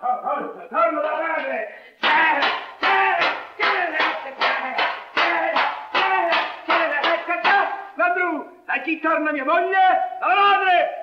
Torno da madre! Landru, a chi torna mia moglie? La madre!